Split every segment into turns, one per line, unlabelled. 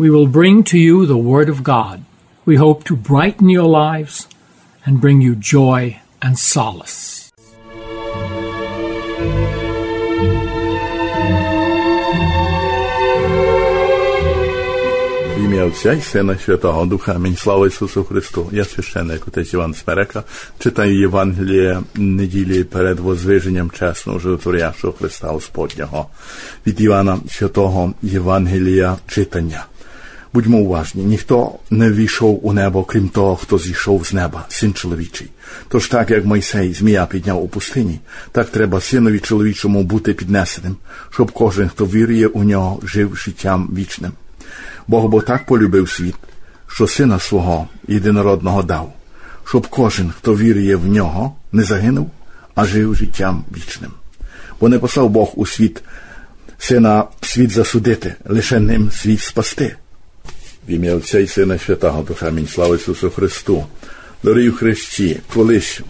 we will bring to you the Word of God. We hope to brighten your lives and bring you joy and solace.
В ім'я Отця і Сина і Святого Духа. Амінь. Слава Ісусу Христу. Я священник отець Іван Смерека. Читаю Євангеліє неділі перед возвиженням чесного животворящого Христа Господнього. Від Івана Святого Євангелія читання. Будьмо уважні, ніхто не війшов у небо, крім того, хто зійшов з неба, син чоловічий. Тож так, як Мойсей змія підняв у пустині, так треба синові чоловічому бути піднесеним, щоб кожен, хто вірує у нього, жив життям вічним. Бог бо так полюбив світ, що сина свого єдинородного дав, щоб кожен, хто вірує в нього, не загинув, а жив життям вічним. Бо не послав Бог у світ сина світ засудити, лише ним світ спасти. В ім'я Отця і Сина Святого Духа, Амінь. Слава Ісусу Христу. Дорогі хрещі, колись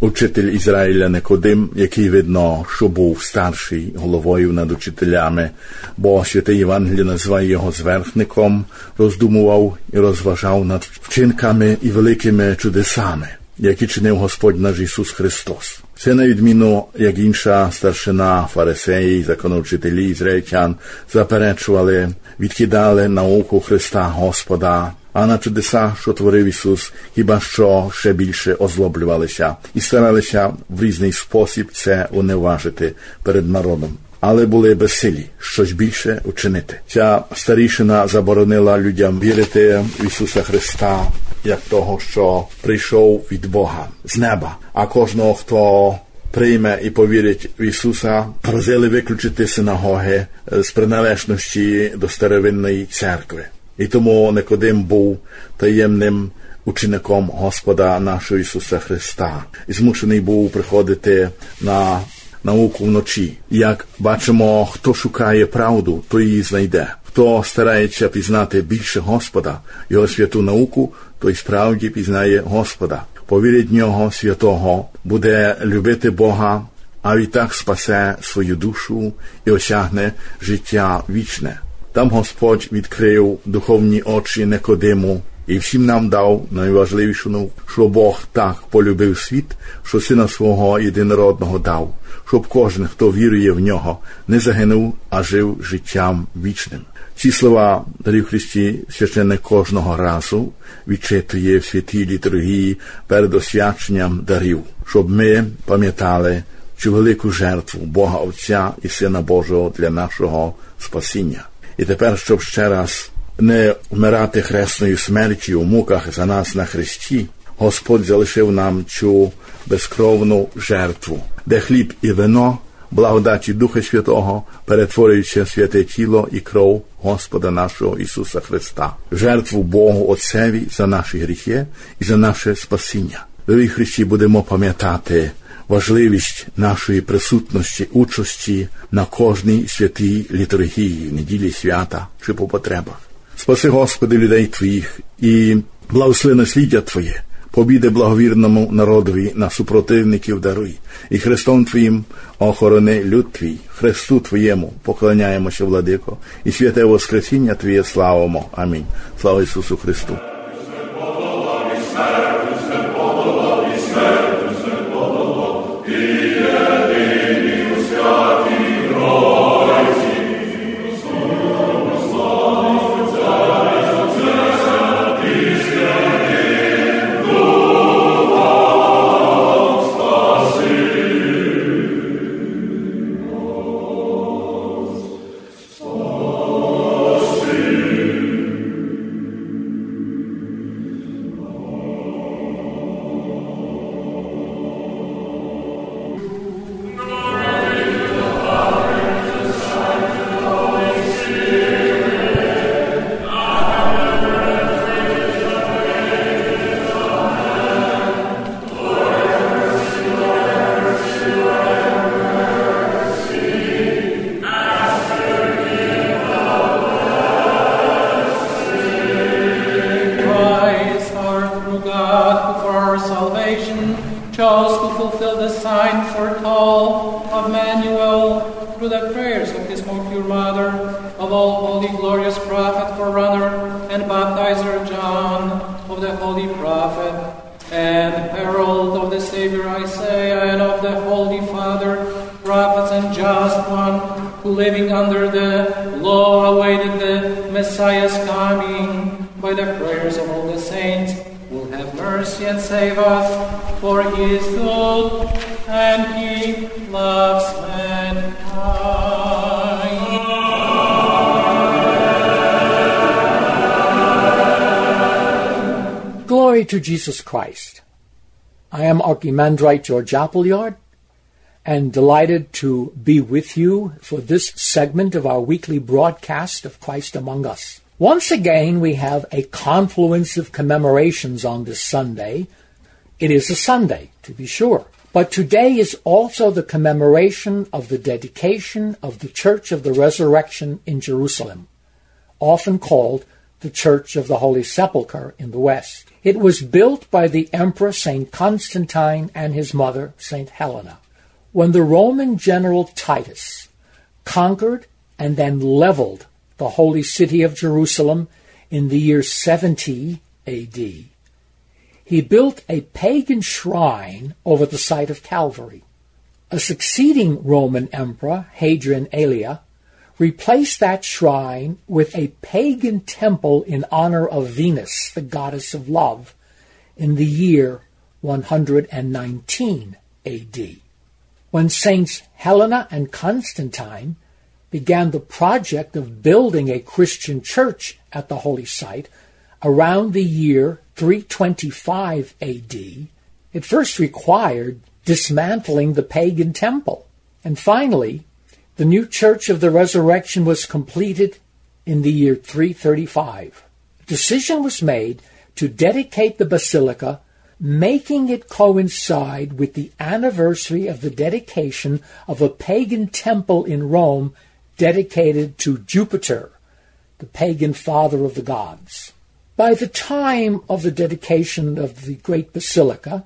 учитель Ізраїля Никодим, який видно, що був старший головою над учителями, бо святий Євангелій називає його зверхником, роздумував і розважав над вчинками і великими чудесами, які чинив Господь наш Ісус Христос. Це на відміну, як інша старшина фарисеї, законовчителі ізраїльтян заперечували, відкидали науку Христа Господа, а на чудеса, що творив Ісус, хіба що ще більше озлоблювалися і старалися в різний спосіб це уневажити перед народом. Але були безсилі щось більше учинити. Ця старішина заборонила людям вірити в Ісуса Христа як того, що прийшов від Бога з неба, а кожного, хто прийме і повірить в Ісуса, просили виключити синагоги з приналежності до старовинної церкви. І тому Никодим був таємним учеником Господа нашого Ісуса Христа і змушений був приходити на науку вночі. Як бачимо, хто шукає правду, той її знайде. Хто старається пізнати більше Господа, його святу науку, той справді пізнає Господа. Повірить нього святого, буде любити Бога, а відтак спасе свою душу і осягне життя вічне. Там Господь відкрив духовні очі Никодиму і всім нам дав найважливішу, що Бог так полюбив світ, що сина свого єдинородного дав, щоб кожен, хто вірує в нього, не загинув, а жив життям вічним. Ці слова дарів Христі священник кожного разу відчитує в святій літургії перед освяченням дарів, щоб ми пам'ятали цю велику жертву Бога Отця і Сина Божого для нашого спасіння. І тепер, щоб ще раз не вмирати хресною смертю у муках за нас на Христі, Господь залишив нам цю безкровну жертву, де хліб і вино, благодаті Духа Святого перетворюються в святе тіло і кров Господа нашого Ісуса Христа, жертву Богу Отцеві за наші гріхи і за наше спасіння. Дорогі Христі будемо пам'ятати важливість нашої присутності, участі на кожній святій літургії, неділі свята чи по потребах. Спаси, Господи, людей Твоїх і благослови насліддя Твоє, побіди благовірному народові на супротивників даруй, і Христом Твоїм охорони люд Твій, Христу Твоєму поклоняємося, владико, і святе Воскресіння Твоє славимо. Амінь. Слава Ісусу Христу.
Save us, for he is good and he loves mankind.
Glory to Jesus Christ. I am Archimandrite George Appleyard and delighted to be with you for this segment of our weekly broadcast of Christ Among Us. Once again, we have a confluence of commemorations on this Sunday. It is a Sunday, to be sure. But today is also the commemoration of the dedication of the Church of the Resurrection in Jerusalem, often called the Church of the Holy Sepulchre in the West. It was built by the Emperor St. Constantine and his mother, St. Helena. When the Roman general Titus conquered and then leveled the holy city of Jerusalem in the year 70 AD, he built a pagan shrine over the site of Calvary. A succeeding Roman emperor, Hadrian Aelia, replaced that shrine with a pagan temple in honor of Venus, the goddess of love, in the year 119 AD. When Saints Helena and Constantine began the project of building a Christian church at the holy site around the year 325 AD, it first required dismantling the pagan temple. And finally, the new Church of the Resurrection was completed in the year 335. A decision was made to dedicate the basilica, making it coincide with the anniversary of the dedication of a pagan temple in Rome dedicated to Jupiter, the pagan father of the gods. By the time of the dedication of the great basilica,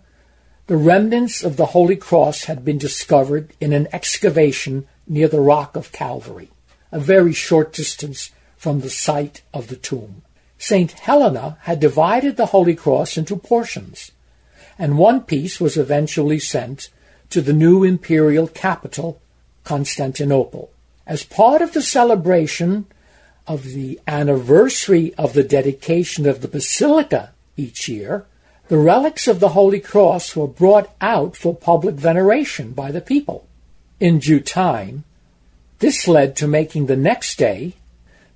the remnants of the Holy Cross had been discovered in an excavation near the rock of Calvary, a very short distance from the site of the tomb. St. Helena had divided the Holy Cross into portions, and one piece was eventually sent to the new imperial capital, Constantinople. As part of the celebration of the anniversary of the dedication of the basilica each year, the relics of the Holy Cross were brought out for public veneration by the people. In due time, this led to making the next day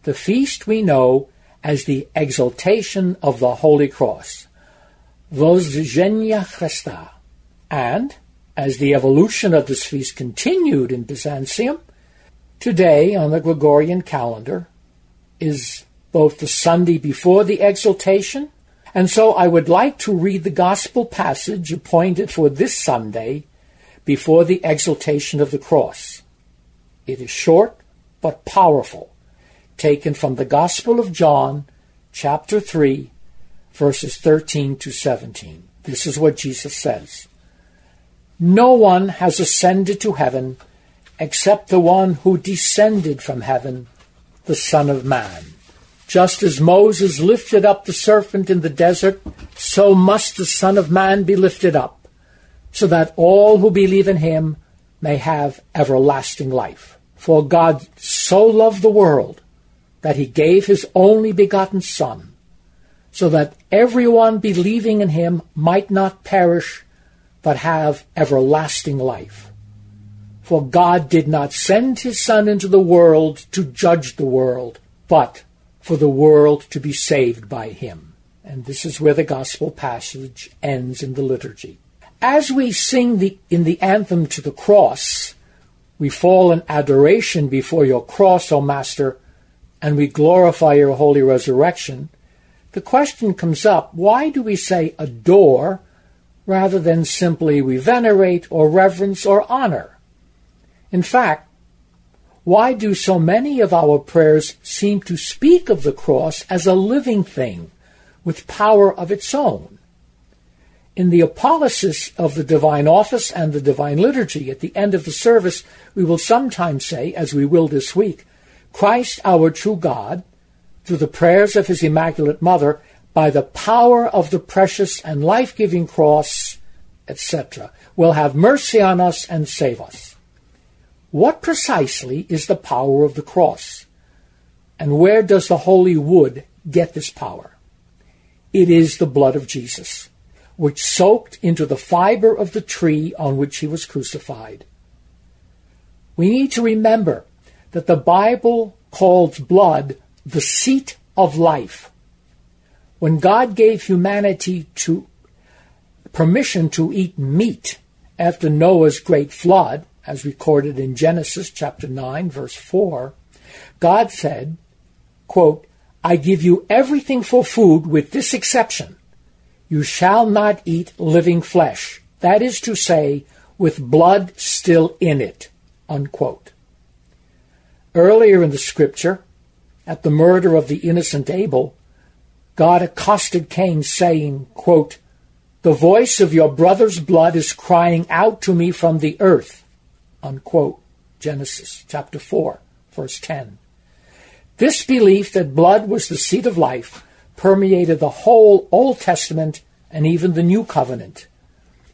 the feast we know as the Exaltation of the Holy Cross, Vozdvizhenia Christa. And, as the evolution of this feast continued in Byzantium, today on the Gregorian calendar is both the Sunday before the Exaltation, and so I would like to read the Gospel passage appointed for this Sunday before the Exaltation of the Cross. It is short but powerful, taken from the Gospel of John, chapter 3, verses 13 to 17. This is what Jesus says No one has ascended to heaven except the one who descended from heaven, the Son of Man. Just as Moses lifted up the serpent in the desert, so must the Son of Man be lifted up, so that all who believe in him may have everlasting life. For God so loved the world that he gave his only begotten Son, so that everyone believing in him might not perish, but have everlasting life. For God did not send his Son into the world to judge the world, but for the world to be saved by him. And this is where the gospel passage ends in the liturgy. As we sing the, in the anthem to the cross, we fall in adoration before your cross, O Master, and we glorify your holy resurrection. The question comes up why do we say adore rather than simply we venerate or reverence or honor? In fact, why do so many of our prayers seem to speak of the cross as a living thing with power of its own? In the apolysis of the divine office and the divine liturgy, at the end of the service, we will sometimes say, as we will this week, Christ, our true God, through the prayers of his Immaculate Mother, by the power of the precious and life giving cross, etc., will have mercy on us and save us. What precisely is the power of the cross? And where does the holy wood get this power? It is the blood of Jesus which soaked into the fiber of the tree on which he was crucified. We need to remember that the Bible calls blood the seat of life. When God gave humanity to permission to eat meat after Noah's great flood, as recorded in Genesis chapter 9 verse 4, God said, quote, I give you everything for food with this exception you shall not eat living flesh, that is to say, with blood still in it. Unquote. Earlier in the scripture, at the murder of the innocent Abel, God accosted Cain, saying, quote, The voice of your brother's blood is crying out to me from the earth. Unquote. Genesis chapter 4, verse 10. This belief that blood was the seat of life permeated the whole Old Testament and even the New Covenant.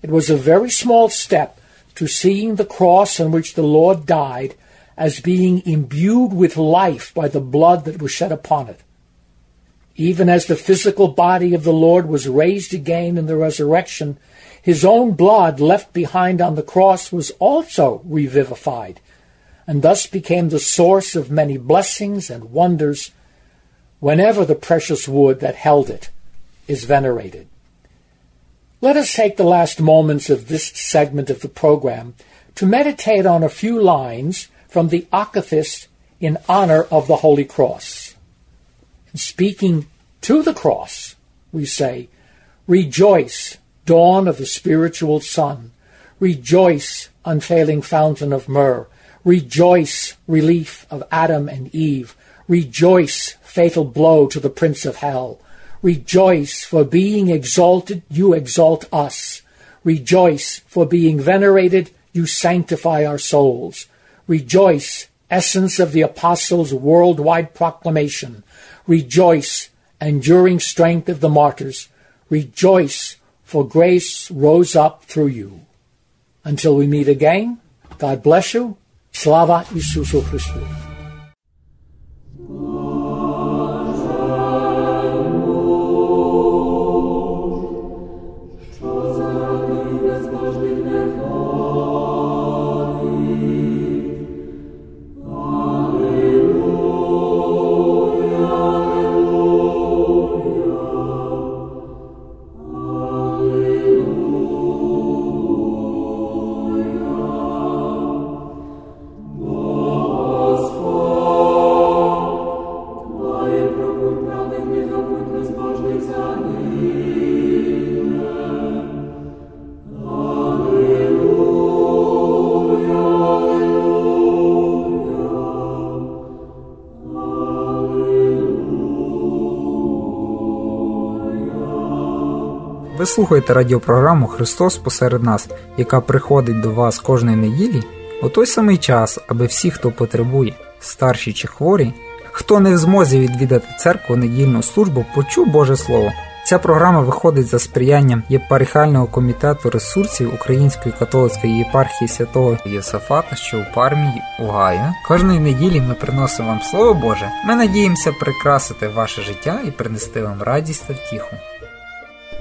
It was a very small step to seeing the cross on which the Lord died as being imbued with life by the blood that was shed upon it. Even as the physical body of the Lord was raised again in the resurrection, his own blood left behind on the cross was also revivified, and thus became the source of many blessings and wonders whenever the precious wood that held it is venerated. Let us take the last moments of this segment of the program to meditate on a few lines from the Akathist in honor of the Holy Cross. Speaking to the cross, we say, Rejoice, dawn of the spiritual sun. Rejoice, unfailing fountain of myrrh. Rejoice, relief of Adam and Eve. Rejoice, fatal blow to the prince of hell. Rejoice, for being exalted, you exalt us. Rejoice, for being venerated, you sanctify our souls. Rejoice, essence of the apostles' worldwide proclamation. Rejoice, enduring strength of the martyrs. Rejoice, for grace rose up through you. Until we meet again, God bless you. Slava Isusu Christu.
Ви слухаєте радіопрограму Христос посеред нас, яка приходить до вас кожної неділі у той самий час, аби всі, хто потребує, старші чи хворі, хто не в змозі відвідати церкву недільну службу, почув Боже Слово. Ця програма виходить за сприянням єпархіального комітету ресурсів Української католицької єпархії святого Єсафата, що у пармії Угаю. Кожної неділі ми приносимо вам Слово Боже. Ми надіємося прикрасити ваше життя і принести вам радість та втіху.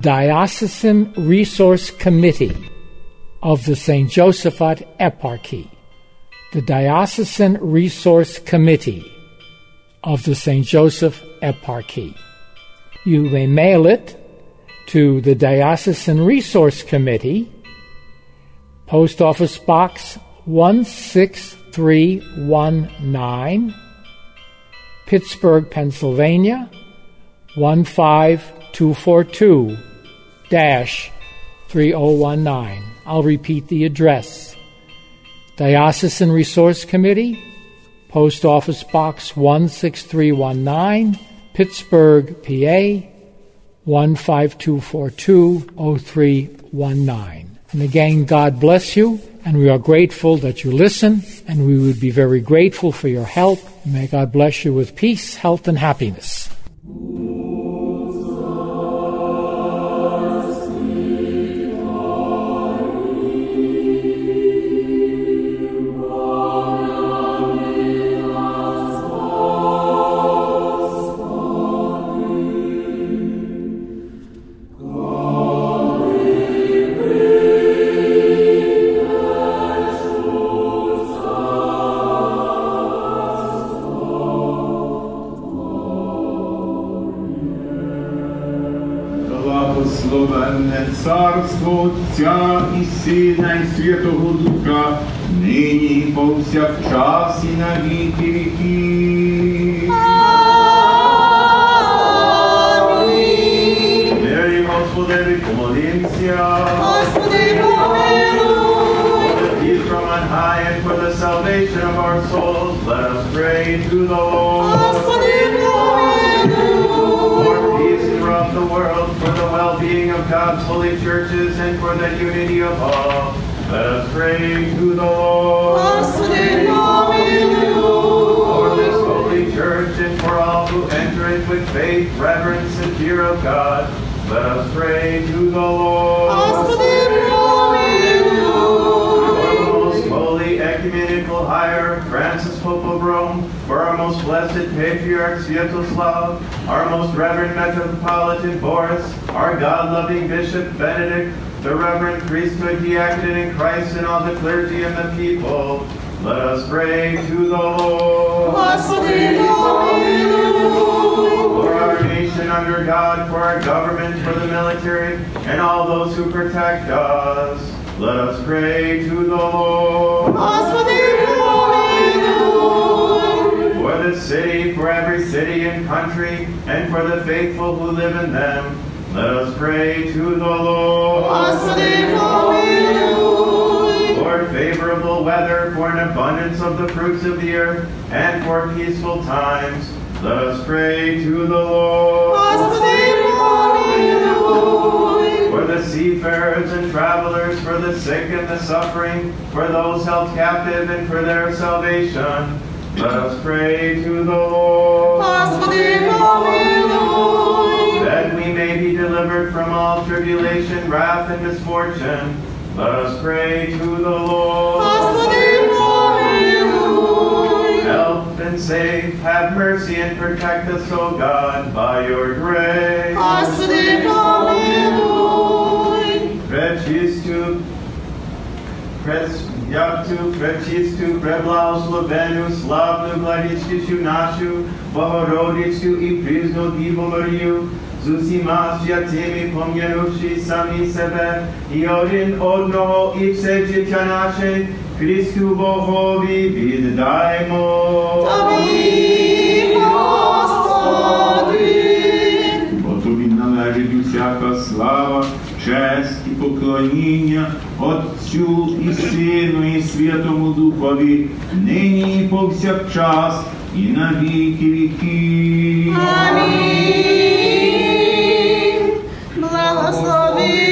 Diocesan Resource Committee of the St. Josaphat Eparchy. The Diocesan Resource Committee of the St. Joseph Eparchy. You may mail it to the Diocesan Resource Committee, Post Office Box 16319, Pittsburgh, Pennsylvania 15242 3019. I'll repeat the address. Diocesan Resource Committee, Post Office Box 16319, Pittsburgh, PA 152420319. And again, God bless you, and we are grateful that you listen, and we would be very grateful for your help. May God bless you with peace, health, and happiness.
царство Отця і Сина, і Святого Духа, нині і повсякчас і на віки віків. Мирі Господеві помолимся.
Господи, помилуй.
For the peace from on high and for the salvation of our souls, let us pray to the Lord.
Господи, помилуй.
For of the world, for the well-being of God's holy churches, and for the unity of all. Let us pray to the Lord. For this holy church and for all who enter it with faith, reverence, and fear of God, let us pray to the Lord. Blessed Patriarch Sviatoslav, our most reverend Metropolitan Boris, our God-loving Bishop Benedict, the Reverend Priesthood, Diaconate in Christ, and all the clergy and the people, let us pray to the Lord.
Blessed
For our nation under God, for our government, for the military, and all those who protect us, let us pray to the Lord this city, for every city and country, and for the faithful who live in them. Let us pray to the Lord. For favorable weather for an abundance of the fruits of the earth, and for peaceful times. Let us pray to the Lord. For the seafarers and travelers, for the sick and the suffering, for those held captive and for their salvation. Let us pray to the Lord.
Alleluia.
That we may be delivered from all tribulation, wrath, and misfortune. Let us pray to the Lord.
Alleluia.
Help and save, have mercy and protect us, O God, by your grace.
Alleluia. Refuse
to press Пресвяту, пречисту, преблагословену, славну владичицю нашу, Богородицю і призну Діву Марію, з усіма святими пом'янувши самі себе, і один одного, і все життя наше, Христу Богові віддаймо.
Тобі, Господи.
Бо тобі належить усяка слава, честь
поклоніння Отцю і Сину і Святому Духові, нині і повсякчас, і на віки
віки. Амінь. Благослови,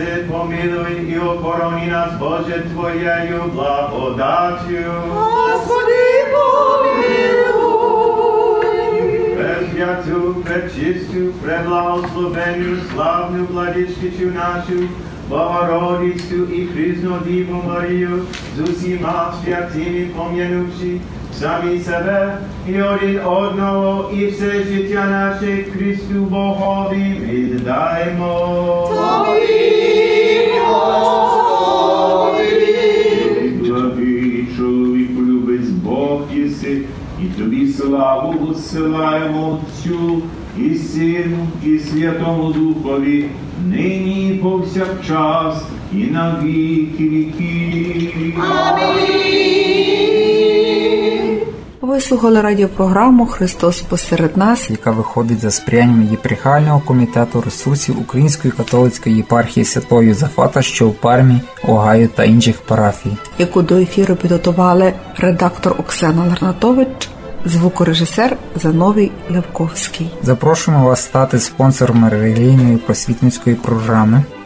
спаси, помилуй
і охорони нас, Боже, Твоєю благодаттю.
Господи, помилуй.
Пресвяту, пречисту, преблагословенну, славну владичницю нашу, Богородицю і Хрисну Діву Марію, з усіма святими пом'янувши, самі себе і один одного, і все життя наше Христу Богові віддаймо.
Тобі,
і тобі славу посилаємо Отцю і Сину, і Святому Духові, нині і повсякчас, і на віки віків.
Амінь.
Ви слухали радіопрограму Христос посеред нас.
яка виходить за сприянням єпархіального комітету ресурсів Української католицької єпархії Святого Юзафата, що в Пармі, Огайо та інших парафій.
яку до ефіру підготували редактор Оксана Ларнатович, звукорежисер Зановій Левковський.
Запрошуємо вас стати спонсором релігійної просвітницької програми.